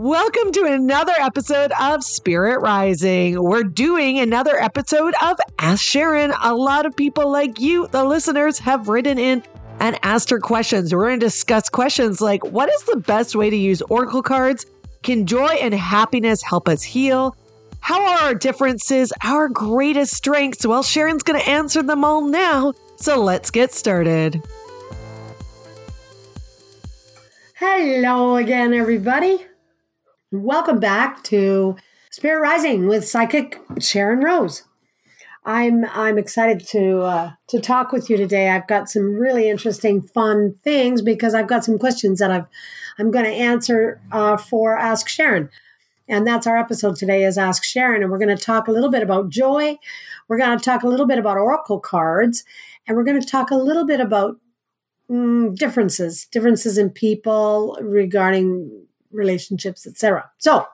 Welcome to another episode of Spirit Rising. We're doing another episode of Ask Sharyn. A lot of people like you, the listeners, have written in and asked her questions. We're going to discuss questions like what is the best way to use Oracle cards? Can joy and happiness help us heal? How are our differences our greatest strengths? Well, Sharyn's going to answer them all now. So let's get started. Hello again, everybody. Welcome back to Spirit Rising with Psychic Sharyn Rose. I'm I'm excited to uh, to talk with you today. I've got some really interesting, fun things because I've got some questions that I've I'm going to answer uh, for Ask Sharyn, and that's our episode today is Ask Sharyn, and we're going to talk a little bit about joy. We're going to talk a little bit about oracle cards, and we're going to talk a little bit about mm, differences, differences in people regarding relationships, etc. So,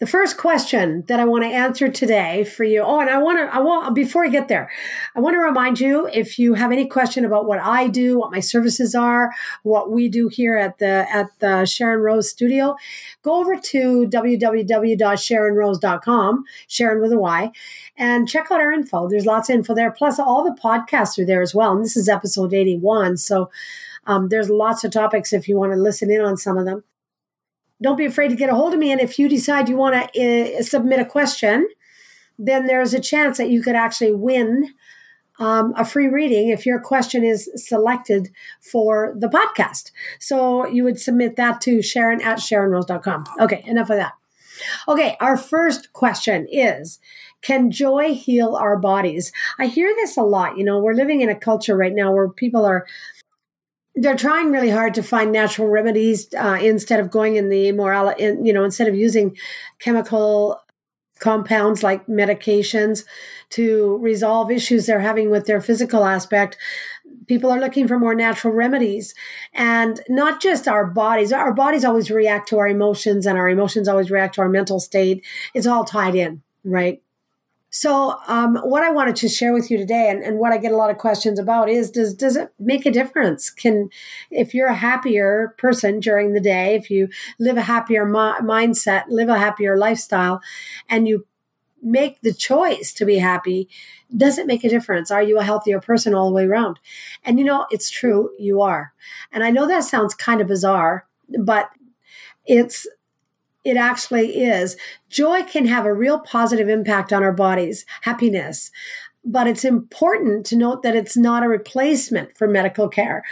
the first question that I want to answer today for you. Oh, and I want to, I want, before I get there, I want to remind you if you have any question about what I do, what my services are, what we do here at the, at the Sharyn Rose studio, go over to www.sharynrose.com, Sharyn with a Y, and check out our info. There's lots of info there. Plus all the podcasts are there as well. And this is episode 81. So, um, there's lots of topics if you want to listen in on some of them don't be afraid to get a hold of me. And if you decide you want to uh, submit a question, then there's a chance that you could actually win um, a free reading if your question is selected for the podcast. So you would submit that to Sharyn at SharynRose.com. Okay, enough of that. Okay, our first question is Can joy heal our bodies? I hear this a lot. You know, we're living in a culture right now where people are they're trying really hard to find natural remedies uh, instead of going in the immoral, in, you know, instead of using chemical compounds like medications to resolve issues they're having with their physical aspect. People are looking for more natural remedies and not just our bodies. Our bodies always react to our emotions and our emotions always react to our mental state. It's all tied in, right? So, um, what I wanted to share with you today, and, and what I get a lot of questions about, is does does it make a difference? Can if you're a happier person during the day, if you live a happier mi- mindset, live a happier lifestyle, and you make the choice to be happy, does it make a difference? Are you a healthier person all the way around? And you know, it's true, you are. And I know that sounds kind of bizarre, but it's it actually is. Joy can have a real positive impact on our bodies, happiness. But it's important to note that it's not a replacement for medical care.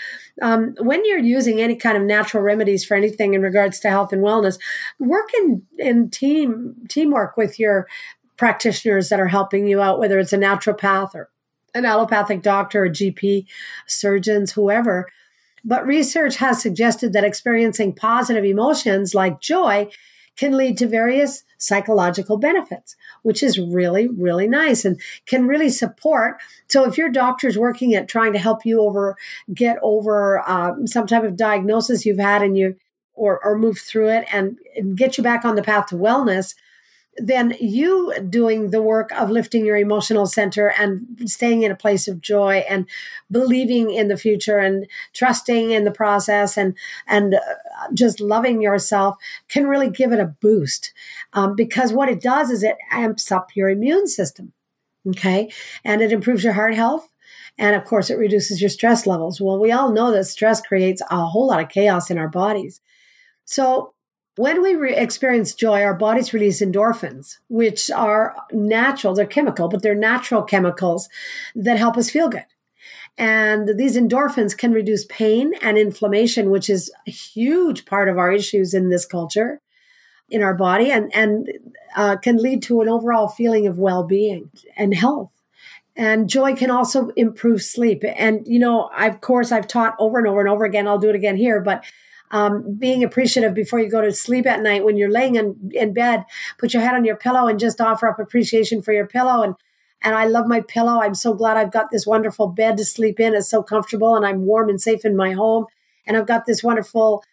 Um, when you're using any kind of natural remedies for anything in regards to health and wellness, work in, in team teamwork with your practitioners that are helping you out, whether it's a naturopath or an allopathic doctor, a GP, surgeons, whoever. But research has suggested that experiencing positive emotions like joy can lead to various psychological benefits, which is really, really nice and can really support. So if your doctor's working at trying to help you over, get over um, some type of diagnosis you've had and you, or, or move through it and, and get you back on the path to wellness, then you doing the work of lifting your emotional center and staying in a place of joy and believing in the future and trusting in the process and and uh, just loving yourself can really give it a boost. Um, because what it does is it amps up your immune system okay? And it improves your heart health. And of course it reduces your stress levels. Well we all know that stress creates a whole lot of chaos in our bodies. So when we re- experience joy, our bodies release endorphins, which are natural, they're chemical, but they're natural chemicals that help us feel good. And these endorphins can reduce pain and inflammation, which is a huge part of our issues in this culture, in our body, and, and uh, can lead to an overall feeling of well being and health. And joy can also improve sleep. And, you know, I, of course, I've taught over and over and over again, I'll do it again here, but um, being appreciative before you go to sleep at night when you're laying in, in bed put your head on your pillow and just offer up appreciation for your pillow and and I love my pillow. I'm so glad I've got this wonderful bed to sleep in. It's so comfortable and I'm warm and safe in my home. And I've got this wonderful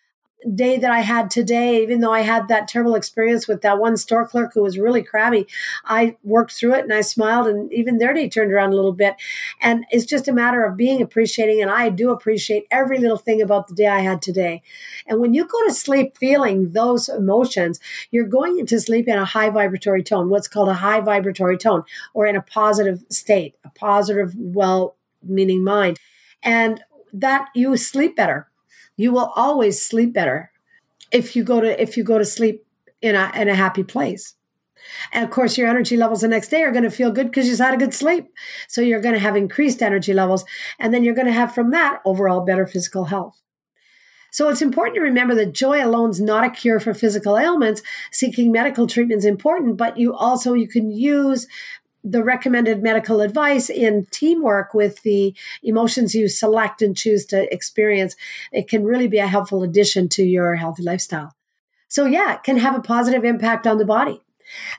day that I had today, even though I had that terrible experience with that one store clerk who was really crabby, I worked through it and I smiled, and even their day turned around a little bit. And it's just a matter of being appreciating. And I do appreciate every little thing about the day I had today. And when you go to sleep feeling those emotions, you're going into sleep in a high vibratory tone, what's called a high vibratory tone, or in a positive state, a positive, well meaning mind. And that you sleep better you will always sleep better if you go to if you go to sleep in a in a happy place. And of course, your energy levels the next day are going to feel good because you had a good sleep. So you're going to have increased energy levels. And then you're going to have from that overall better physical health. So it's important to remember that joy alone is not a cure for physical ailments. Seeking medical treatment is important, but you also you can use the recommended medical advice in teamwork with the emotions you select and choose to experience, it can really be a helpful addition to your healthy lifestyle. So yeah, it can have a positive impact on the body.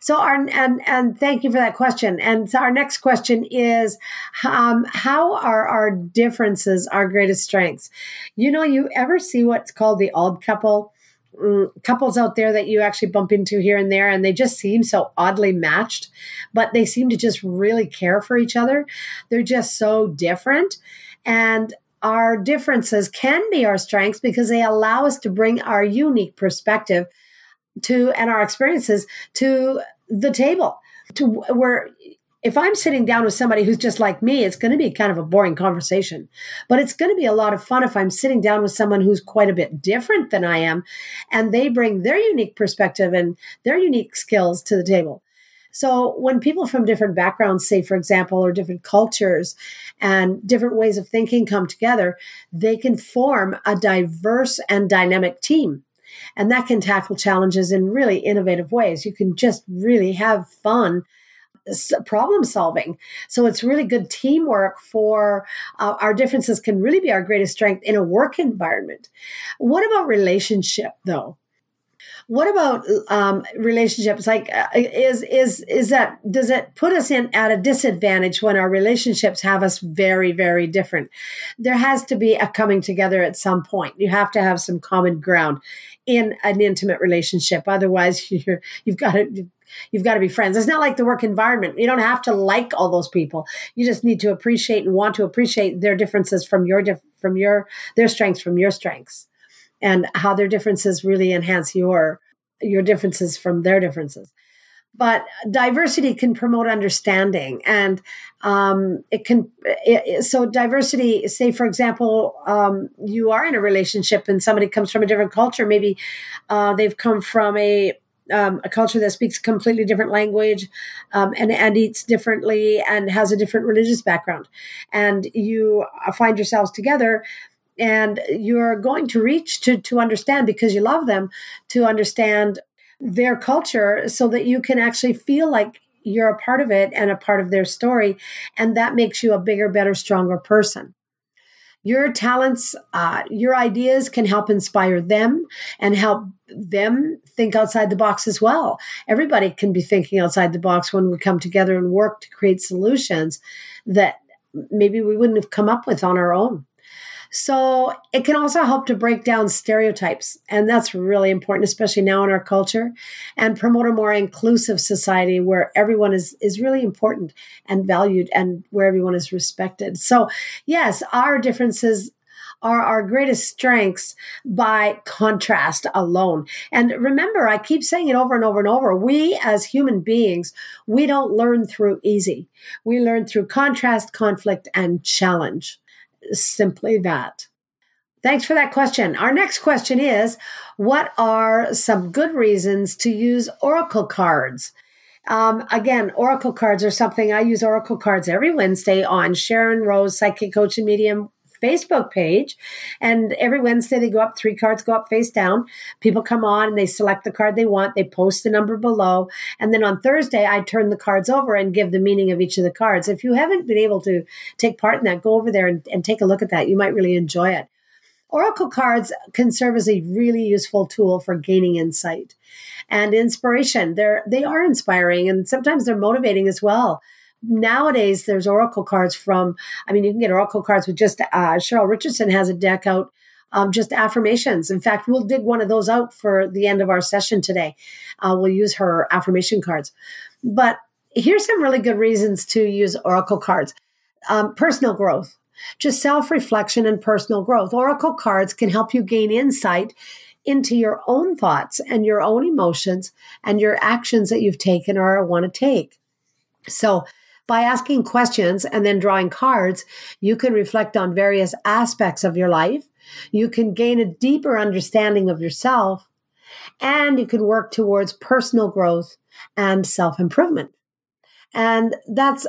So our and and thank you for that question. And so our next question is, um, how are our differences our greatest strengths? You know, you ever see what's called the odd couple? Mm, couples out there that you actually bump into here and there, and they just seem so oddly matched, but they seem to just really care for each other. They're just so different. And our differences can be our strengths because they allow us to bring our unique perspective to and our experiences to the table to where if I'm sitting down with somebody who's just like me, it's going to be kind of a boring conversation. But it's going to be a lot of fun if I'm sitting down with someone who's quite a bit different than I am and they bring their unique perspective and their unique skills to the table. So when people from different backgrounds, say, for example, or different cultures and different ways of thinking come together, they can form a diverse and dynamic team. And that can tackle challenges in really innovative ways. You can just really have fun problem solving. So it's really good teamwork for uh, our differences can really be our greatest strength in a work environment. What about relationship though? What about um, relationships? Like, uh, is is is that does it put us in at a disadvantage when our relationships have us very very different? There has to be a coming together at some point. You have to have some common ground in an intimate relationship. Otherwise, you're, you've got to You've got to be friends. It's not like the work environment. You don't have to like all those people. You just need to appreciate and want to appreciate their differences from your from your their strengths from your strengths, and how their differences really enhance your your differences from their differences. But diversity can promote understanding, and um, it can. It, so diversity, say for example, um, you are in a relationship and somebody comes from a different culture. Maybe uh, they've come from a um, a culture that speaks a completely different language um, and, and eats differently and has a different religious background. And you find yourselves together and you're going to reach to, to understand because you love them to understand their culture so that you can actually feel like you're a part of it and a part of their story. And that makes you a bigger, better, stronger person. Your talents, uh, your ideas can help inspire them and help them think outside the box as well. Everybody can be thinking outside the box when we come together and work to create solutions that maybe we wouldn't have come up with on our own. So it can also help to break down stereotypes. And that's really important, especially now in our culture, and promote a more inclusive society where everyone is, is really important and valued and where everyone is respected. So, yes, our differences are our greatest strengths by contrast alone. And remember, I keep saying it over and over and over. We as human beings, we don't learn through easy. We learn through contrast, conflict, and challenge simply that. Thanks for that question. Our next question is What are some good reasons to use Oracle cards? Um, again, Oracle cards are something I use Oracle cards every Wednesday on Sharyn Rose Psychic Coach and Medium Facebook page. And every Wednesday they go up, three cards go up face down. People come on and they select the card they want. They post the number below. And then on Thursday, I turn the cards over and give the meaning of each of the cards. If you haven't been able to take part in that, go over there and, and take a look at that. You might really enjoy it. Oracle cards can serve as a really useful tool for gaining insight and inspiration. They're they are inspiring and sometimes they're motivating as well nowadays there's oracle cards from i mean you can get oracle cards with just uh, cheryl richardson has a deck out um, just affirmations. In fact, we'll dig one of those out for the end of our session today. Uh, we'll use her affirmation cards. But here's some really good reasons to use oracle cards um, personal growth, just self reflection and personal growth. Oracle cards can help you gain insight into your own thoughts and your own emotions and your actions that you've taken or want to take. So, by asking questions and then drawing cards, you can reflect on various aspects of your life. You can gain a deeper understanding of yourself and you can work towards personal growth and self improvement. And that's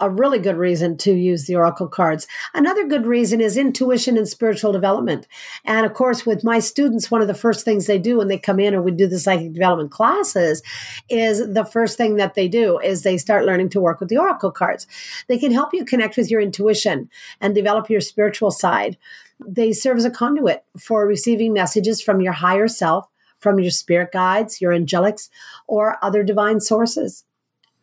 a really good reason to use the oracle cards. Another good reason is intuition and spiritual development. And of course, with my students, one of the first things they do when they come in or we do the psychic development classes is the first thing that they do is they start learning to work with the oracle cards. They can help you connect with your intuition and develop your spiritual side. They serve as a conduit for receiving messages from your higher self, from your spirit guides, your angelics, or other divine sources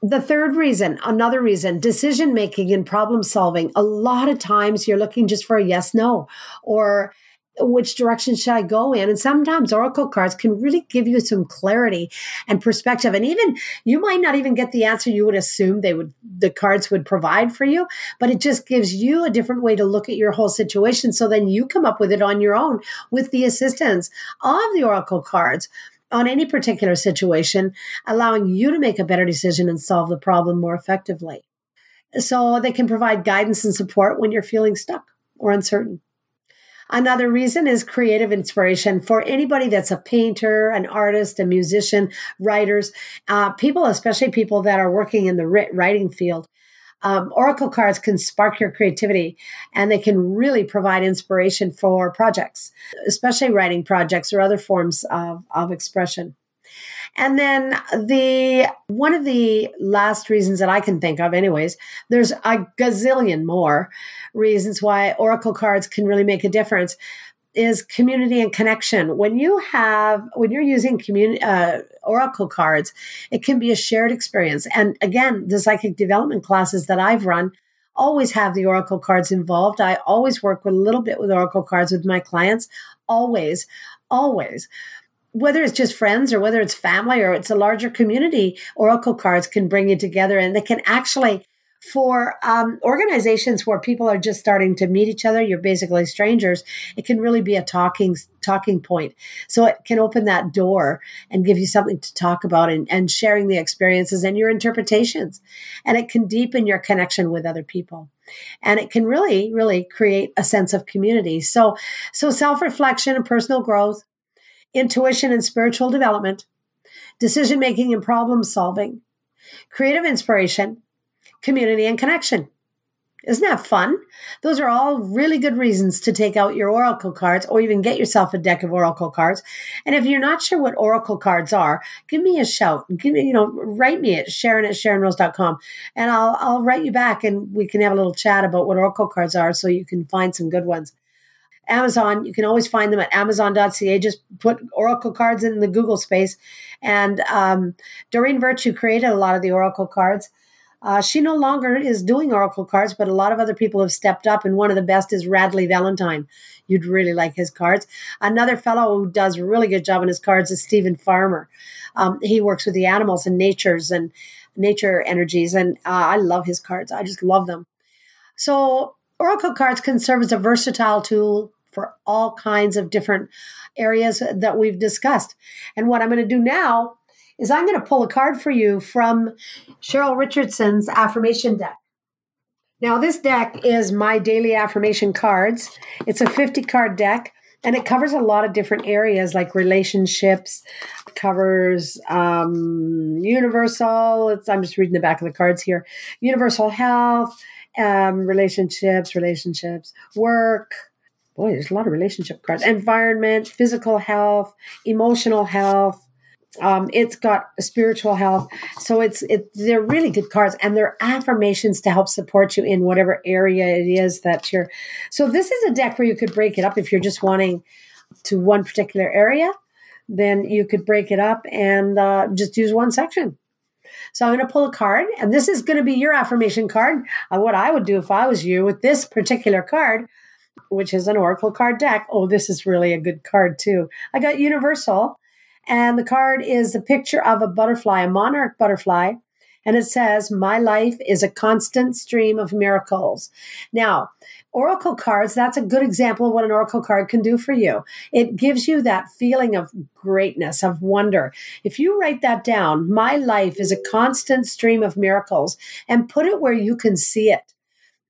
the third reason, another reason, decision making and problem solving. A lot of times you're looking just for a yes, no, or which direction should I go in? And sometimes oracle cards can really give you some clarity and perspective. And even you might not even get the answer you would assume they would, the cards would provide for you, but it just gives you a different way to look at your whole situation. So then you come up with it on your own with the assistance of the oracle cards on any particular situation, allowing you to make a better decision and solve the problem more effectively. So they can provide guidance and support when you're feeling stuck or uncertain. Another reason is creative inspiration for anybody that's a painter, an artist, a musician, writers, uh, people, especially people that are working in the writing field um, oracle cards can spark your creativity and they can really provide inspiration for projects, especially writing projects or other forms of, of expression. And then the one of the last reasons that I can think of, anyways, there's a gazillion more reasons why oracle cards can really make a difference is community and connection. When you have, when you're using community, uh, oracle cards, it can be a shared experience. And again, the psychic development classes that I've run always have the oracle cards involved. I always work with a little bit with oracle cards with my clients. Always, always. Whether it's just friends or whether it's family or it's a larger community, oracle cards can bring you together and they can actually for um, organizations where people are just starting to meet each other you're basically strangers it can really be a talking talking point. So it can open that door and give you something to talk about and, and sharing the experiences and your interpretations. And it can deepen your connection with other people. And it can really really create a sense of community. So so self-reflection and personal growth intuition and spiritual development decision making and problem solving creative inspiration community, and connection. Isn't that fun? Those are all really good reasons to take out your Oracle cards or even get yourself a deck of Oracle cards. And if you're not sure what Oracle cards are, give me a shout. Give me, you know, write me at Sharyn at SharynRose.com and I'll, I'll write you back and we can have a little chat about what Oracle cards are so you can find some good ones. Amazon, you can always find them at amazon.ca. Just put Oracle cards in the Google space. And um, Doreen Virtue created a lot of the Oracle cards. Uh, she no longer is doing oracle cards, but a lot of other people have stepped up, and one of the best is Radleigh Valentine. You'd really like his cards. Another fellow who does a really good job on his cards is Steven Farmer. Um, he works with the animals and natures and nature energies, and uh, I love his cards. I just love them. So oracle cards can serve as a versatile tool for all kinds of different areas that we've discussed. And what I'm going to do now is I'm going to pull a card for you from Cheryl Richardson's affirmation deck. Now, this deck is my daily affirmation cards. It's a 50 card deck and it covers a lot of different areas like relationships, covers um, universal. It's, I'm just reading the back of the cards here universal health, um, relationships, relationships, work. Boy, there's a lot of relationship cards. Environment, physical health, emotional health, um, it's got spiritual health. So it's it, they're really good cards, and they're affirmations to help support you in whatever area it is that you're. So this is a deck where you could break it up if you're just wanting to one particular area. Then you could break it up and uh, just use one section. So I'm going to pull a card, and this is going to be your affirmation card. Uh, what I would do if I was you with this particular card, which is an Oracle card deck. Oh, this is really a good card too. I got Universal, and the card is a picture of a butterfly, a monarch butterfly, and it says, My life is a constant stream of miracles. Now, Oracle cards, that's a good example of what an Oracle card can do for you. It gives you that feeling of greatness, of wonder. If you write that down, my life is a constant stream of miracles, and put it where you can see it.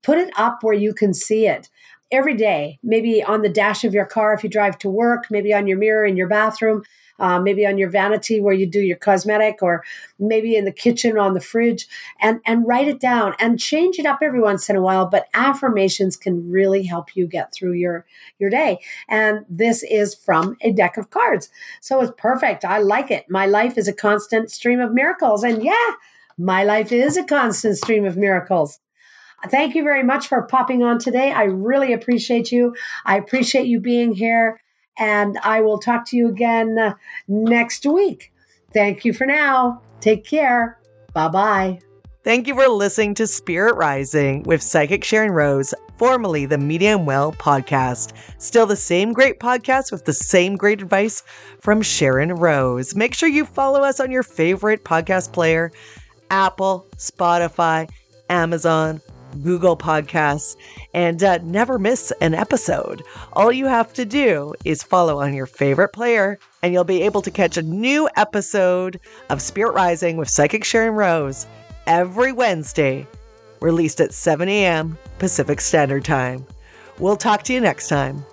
Put it up where you can see it every day, maybe on the dash of your car if you drive to work, maybe on your mirror in your bathroom uh, maybe on your vanity where you do your cosmetic, or maybe in the kitchen or on the fridge, and and write it down and change it up every once in a while. But affirmations can really help you get through your your day. And this is from a deck of cards, so it's perfect. I like it. My life is a constant stream of miracles, and yeah, my life is a constant stream of miracles. Thank you very much for popping on today. I really appreciate you. I appreciate you being here and I will talk to you again uh, next week. Thank you for now. Take care. Bye bye. Thank you for listening to Spirit Rising with Psychic Sharyn Rose, formerly the Medium Well podcast. Still the same great podcast with the same great advice from Sharyn Rose. Make sure you follow us on your favorite podcast player Apple, Spotify, Amazon, Google Podcasts, and uh, never miss an episode. All you have to do is follow on your favorite player, and you'll be able to catch a new episode of Spirit Rising with Psychic Sharyn Rose every Wednesday, released at 7 a.m. Pacific Standard Time. We'll talk to you next time.